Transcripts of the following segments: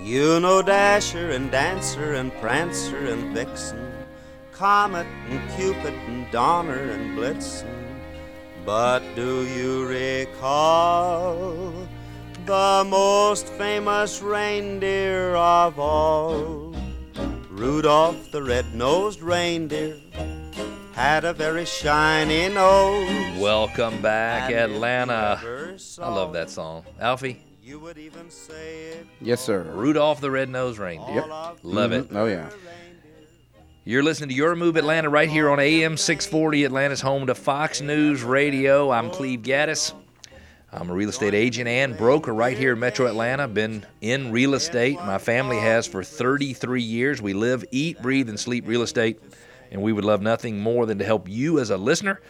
You know Dasher and Dancer and Prancer and Vixen, Comet and Cupid and Donner and Blitzen. But do you recall the most famous reindeer of all? Rudolph the red-nosed reindeer had a very shiny nose. Welcome back, And if you Atlanta. I love that song. Alfie, You would even say it Yes, sir. Rudolph the Red-Nosed Reindeer. Yep. all of Love Mhm. it. Oh yeah. You're listening to Your Move Atlanta right here on AM 640, Atlanta's home to Fox News Radio. I'm Cleve Gaddis. I'm a real estate agent and broker right here in Metro Atlanta. Been in real estate. My family has for 33 years. We live, eat, breathe, and sleep real estate. And we would love nothing more than to help you as a listener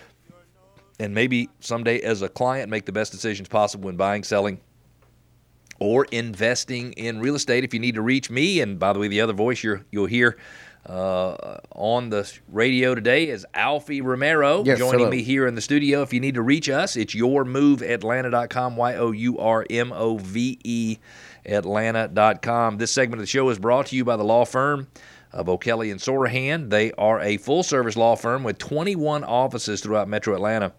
and maybe someday as a client make the best decisions possible when buying, selling, or investing in real estate. If you need to reach me, and by the way, the other voice you're, you'll hear uh, on the radio today is Alfie Romero Yes, joining hello. me here in the studio. If you need to reach us, it's yourmoveatlanta.com, Y O U R M O V E Atlanta.com. This segment of the show is brought to you by the law firm of O'Kelley and Sorohan. They are a full service law firm with 21 offices throughout Metro Atlanta.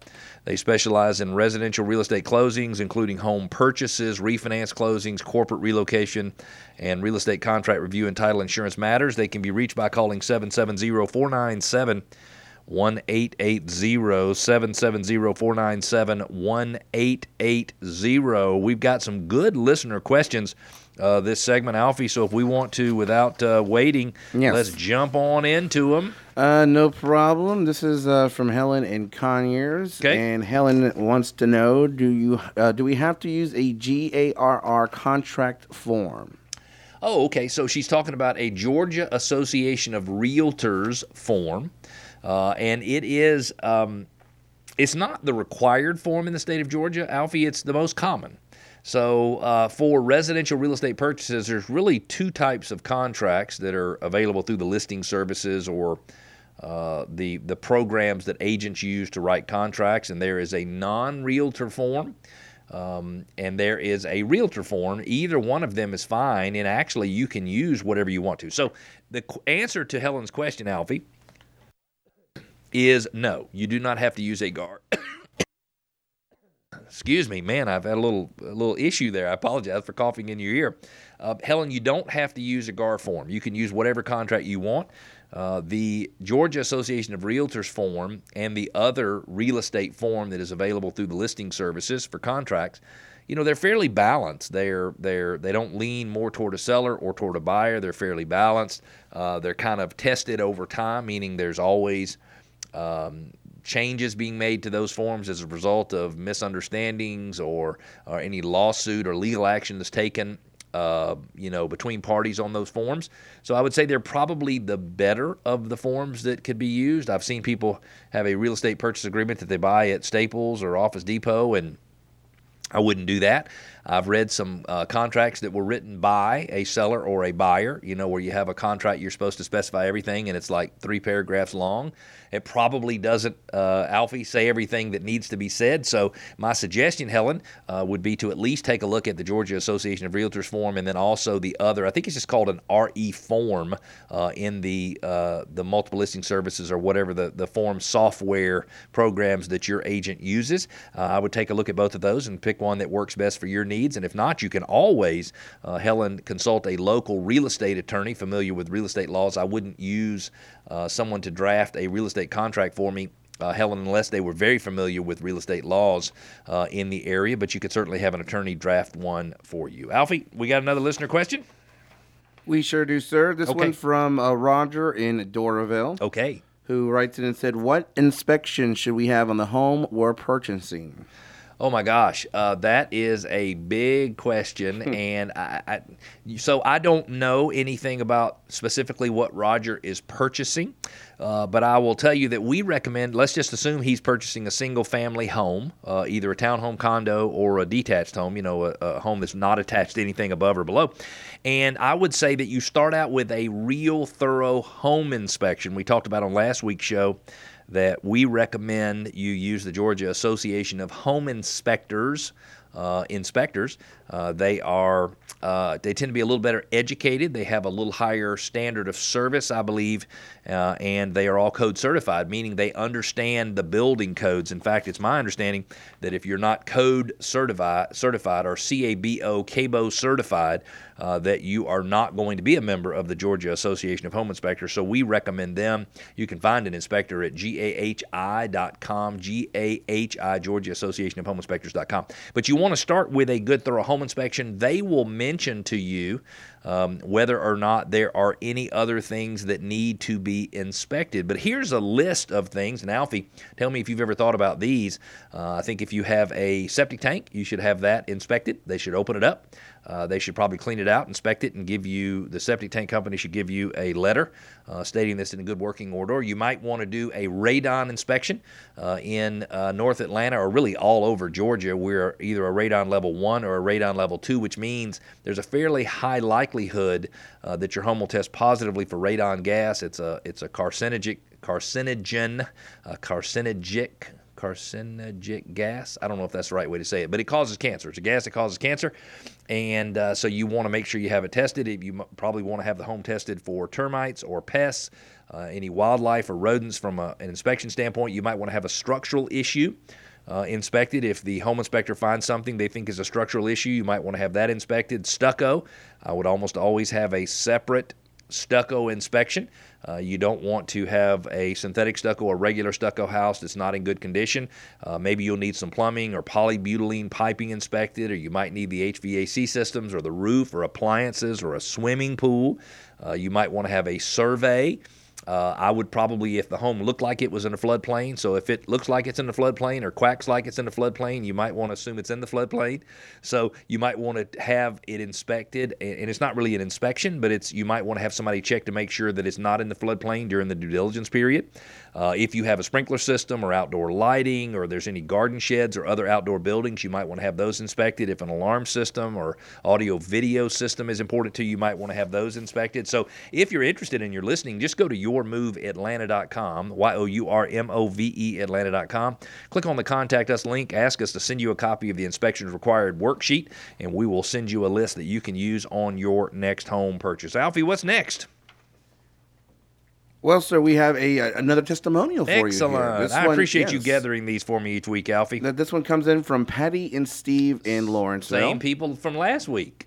They specialize in residential real estate closings, including home purchases, refinance closings, corporate relocation, and real estate contract review and title insurance matters. They can be reached by calling 770 497 1880 770 497 1880. We've got some good listener questions uh, this segment, Alfie. So if we want to, without uh, waiting, Yes. let's jump on into them. Uh, no problem. This is uh, from Helen in Conyers, Okay. and Helen wants to know: Do you uh, do we have to use a GAR contract form? Oh, okay. So she's talking about a Georgia Association of Realtors form, uh, and it is. Um, it's not the required form in the state of Georgia, Alfie. It's the most common. So uh, for residential real estate purchases, there's really two types of contracts that are available through the listing services or uh, the the programs that agents use to write contracts, and there is a non-realtor form, um, and there is a realtor form. Either one of them is fine, and actually you can use whatever you want to. So the answer to Helen's question, Alfie, is no. You do not have to use a GAR. Excuse me, man. I've had a little a little issue there. I apologize for coughing in your ear. Uh, Helen, you don't have to use a GAR form. You can use whatever contract you want. Uh, the Georgia Association of Realtors form and the other real estate form that is available through the listing services for contracts, you know, they're fairly balanced. They're they're they don't lean more toward a seller or toward a buyer. They're fairly balanced. Uh, they're kind of tested over time, meaning there's always um, changes being made to those forms as a result of misunderstandings or, or any lawsuit or legal action that's taken, uh, you know, between parties on those forms. So I would say they're probably the better of the forms that could be used. I've seen people have a real estate purchase agreement that they buy at Staples or Office Depot and I wouldn't do that. I've read some uh, contracts that were written by a seller or a buyer, you know, where you have a contract, you're supposed to specify everything, and it's like three paragraphs long. It probably doesn't, uh, Alfie, say everything that needs to be said. So, my suggestion, Helen, uh, would be to at least take a look at the Georgia Association of Realtors form and then also the other, I think it's just called an RE form uh, in the, uh, the multiple listing services or whatever the, the form software programs that your agent uses. Uh, I would take a look at both of those and pick one that works best for your needs. And if not, you can always, uh, Helen, consult a local real estate attorney familiar with real estate laws. I wouldn't use uh, someone to draft a real estate contract for me. Uh, Helen, unless they were very familiar with real estate laws uh, in the area, but you could certainly have an attorney draft one for you. Alfie, we got another listener question? We sure do, sir. This Okay. one from uh, Roger in Doraville, Okay. who writes in and said, "What inspection should we have on the home we're purchasing?" Oh my gosh, uh, that is a big question, and I, I, so I don't know anything about specifically what Roger is purchasing, uh, but I will tell you that we recommend. Let's just assume he's purchasing a single-family home, uh, either a townhome condo or a detached home. You know, a, a home that's not attached to anything above or below. And I would say that you start out with a real thorough home inspection. We talked about on last week's show that we recommend you use the Georgia Association of Home Inspectors uh, inspectors. Uh, they are uh, they tend to be a little better educated. They have a little higher standard of service, I believe, uh, and they are all code certified, meaning they understand the building codes. In fact, it's my understanding that if you're not code certified, certified or CABO CABO certified, uh, that you are not going to be a member of the Georgia Association of Home Inspectors. So we recommend them. You can find an inspector at gahi.com, G-A-H-I, Georgia Association of Home Inspectors.com. But you want to start with a good, thorough home inspection. They will mention to you um, whether or not there are any other things that need to be inspected. But here's a list of things. And Alfie, tell me if you've ever thought about these. Uh, I think if you have a septic tank, you should have that inspected. They should open it up. Uh, they should probably clean it out, inspect it, and give you the septic tank company should give you a letter uh, stating this in a good working order. You might want to do a radon inspection uh, in uh, North Atlanta or really all over Georgia. We're either a radon level one or a radon level two, which means there's a fairly high likelihood uh, that your home will test positively for radon gas. It's a it's a carcinogenic carcinogen, carcinogenic carcinogenic gas. I don't know if that's the right way to say it, but it causes cancer. It's a gas that causes cancer, and uh, so you want to make sure you have it tested. You probably want to have the home tested for termites or pests, uh, any wildlife or rodents. From a, an inspection standpoint, you might want to have a structural issue. Uh, inspected. If the home inspector finds something they think is a structural issue, you might want to have that inspected. Stucco, I would almost always have a separate stucco inspection. Uh, you don't want to have a synthetic stucco or regular stucco house that's not in good condition. Uh, maybe you'll need some plumbing or polybutylene piping inspected, or you might need the HVAC systems or the roof or appliances or a swimming pool. Uh, you might want to have a survey. Uh, I would probably, if the home looked like it was in a floodplain, so if it looks like it's in the floodplain or quacks like it's in the floodplain, you might want to assume it's in the floodplain. So you might want to have it inspected, and it's not really an inspection, but it's you might want to have somebody check to make sure that it's not in the floodplain during the due diligence period. Uh, if you have a sprinkler system or outdoor lighting, or there's any garden sheds or other outdoor buildings, you might want to have those inspected. If an alarm system or audio video system is important to you, you might want to have those inspected. So if you're interested in your listening, just go to yourmoveatlanta.com, Y O U R M O V E Atlanta.com. Click on the contact us link, ask us to send you a copy of the inspections required worksheet, and we will send you a list that you can use on your next home purchase. Alfie, what's next? Well, sir, we have a another testimonial for Excellent. you. Excellent. I one- appreciate you gathering these for me each week, Alfie. This one comes in from Patty and Steve in Lawrenceville. Same people from last week.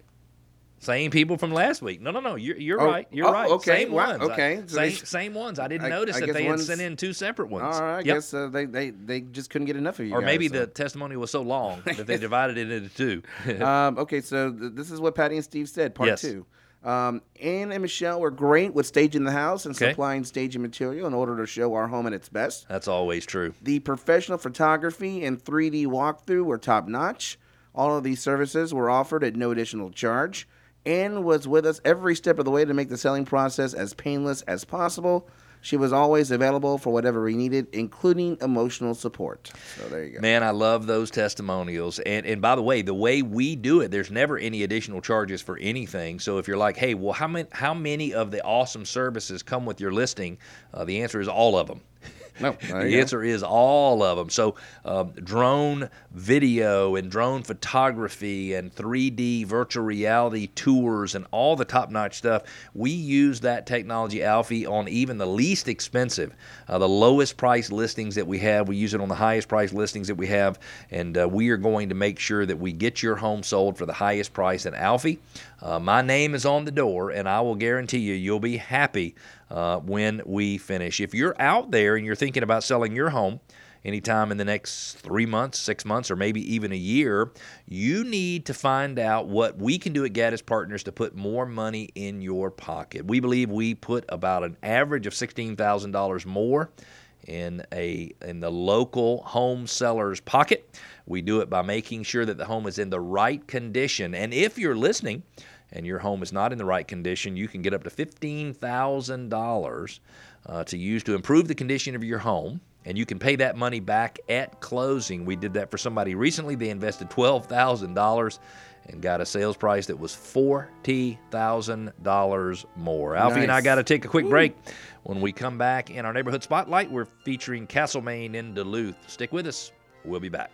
Same people from last week. No, no, no. You're, you're Oh, right. You're oh, right. okay. Same Wow, ones. Okay. So same, same ones. I didn't I- notice I that they had sent in two separate ones. All right, I Yep. guess uh, they, they they just couldn't get enough of you. Or guys, maybe so. the testimony was so long that they divided it into two. um, okay, so th- this is what Patty and Steve said, part Yes. two. Um, Ann and Michelle were great with staging the house and Okay. supplying staging material in order to show our home at its best. That's always true. The professional photography and 3D walkthrough were top notch. All of these services were offered at no additional charge. Ann was with us every step of the way to make the selling process as painless as possible. She was always available for whatever we needed, including emotional support. So there you go. Man, I love those testimonials. And and by the way, the way we do it, there's never any additional charges for anything. So if you're like, hey, well, how many how many of the awesome services come with your listing? Uh, the answer is all of them. No, the go. answer is all of them. So, um, drone video and drone photography and 3D virtual reality tours and all the top notch stuff. We use that technology, Alfie, on even the least expensive, uh, the lowest price listings that we have. We use it on the highest price listings that we have. And uh, we are going to make sure that we get your home sold for the highest price. And Alfie, uh, my name is on the door, and I will guarantee you, you'll be happy uh, when we finish. If you're out there and you're thinking about selling your home anytime in the next three months, six months, or maybe even a year, you need to find out what we can do at Gaddis Partners to put more money in your pocket. We believe we put about an average of $16,000 more in a in the local home seller's pocket. We do it by making sure that the home is in the right condition. And if you're listening and your home is not in the right condition, you can get up to $15,000 uh, to use to improve the condition of your home. And you can pay that money back at closing. We did that for somebody recently. They invested $12,000 and got a sales price that was $40,000 more. Alfie and I got to take a quick break. When we come back in our neighborhood spotlight, we're featuring Castlemaine in Duluth. Stick with us. We'll be back.